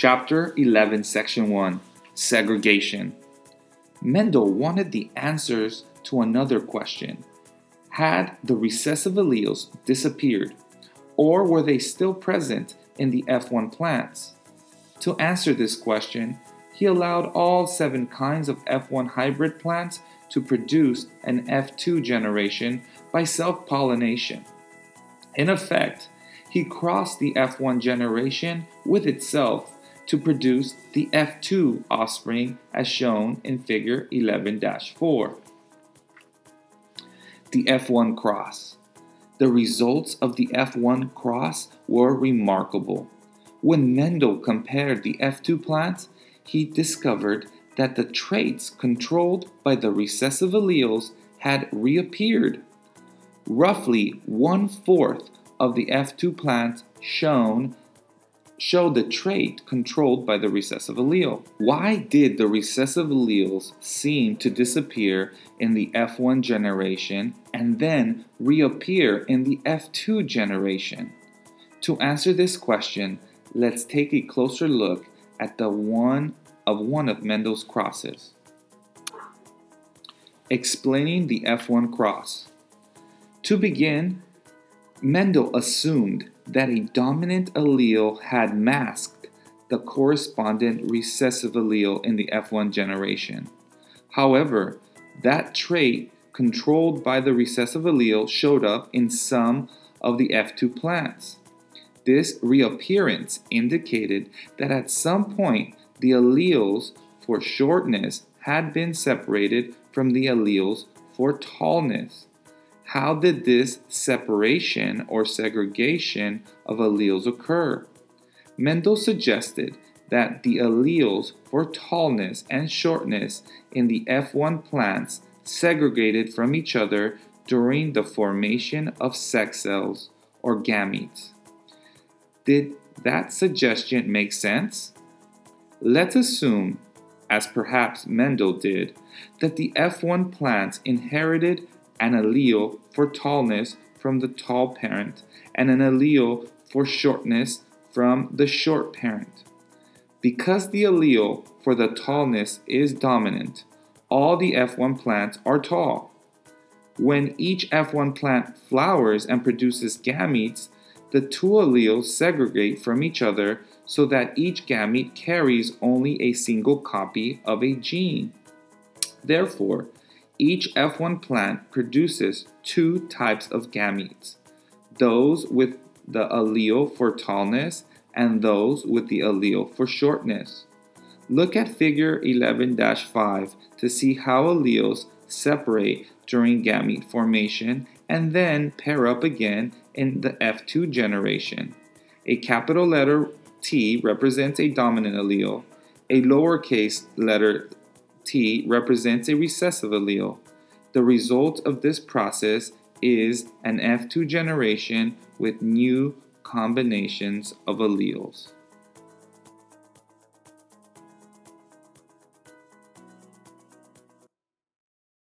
Chapter 11, Section 1 Segregation. Mendel wanted the answers to another question Had the recessive alleles disappeared, or were they still present in the F1 plants? To answer this question, he allowed all seven kinds of F1 hybrid plants to produce an F2 generation by self pollination. In effect, he crossed the F1 generation with itself to produce the F2 offspring as shown in figure 11 4. The F1 cross. The results of the F1 cross were remarkable. When Mendel compared the F2 plants, he discovered that the traits controlled by the recessive alleles had reappeared. Roughly one fourth of the F2 plants shown show the trait controlled by the recessive allele. Why did the recessive alleles seem to disappear in the F1 generation and then reappear in the F2 generation? To answer this question, let's take a closer look at the one of one of Mendel's crosses. Explaining the F1 cross. To begin, Mendel assumed that a dominant allele had masked the correspondent recessive allele in the F1 generation. However, that trait controlled by the recessive allele showed up in some of the F2 plants. This reappearance indicated that at some point the alleles for shortness had been separated from the alleles for tallness. How did this separation or segregation of alleles occur? Mendel suggested that the alleles for tallness and shortness in the F1 plants segregated from each other during the formation of sex cells or gametes. Did that suggestion make sense? Let's assume, as perhaps Mendel did, that the F1 plants inherited an allele for tallness from the tall parent and an allele for shortness from the short parent. Because the allele for the tallness is dominant, all the F1 plants are tall. When each F1 plant flowers and produces gametes, the two alleles segregate from each other so that each gamete carries only a single copy of a gene. Therefore, each F1 plant produces two types of gametes those with the allele for tallness and those with the allele for shortness. Look at figure 11 5 to see how alleles separate during gamete formation and then pair up again in the F2 generation. A capital letter T represents a dominant allele, a lowercase letter t represents a recessive allele. The result of this process is an F2 generation with new combinations of alleles.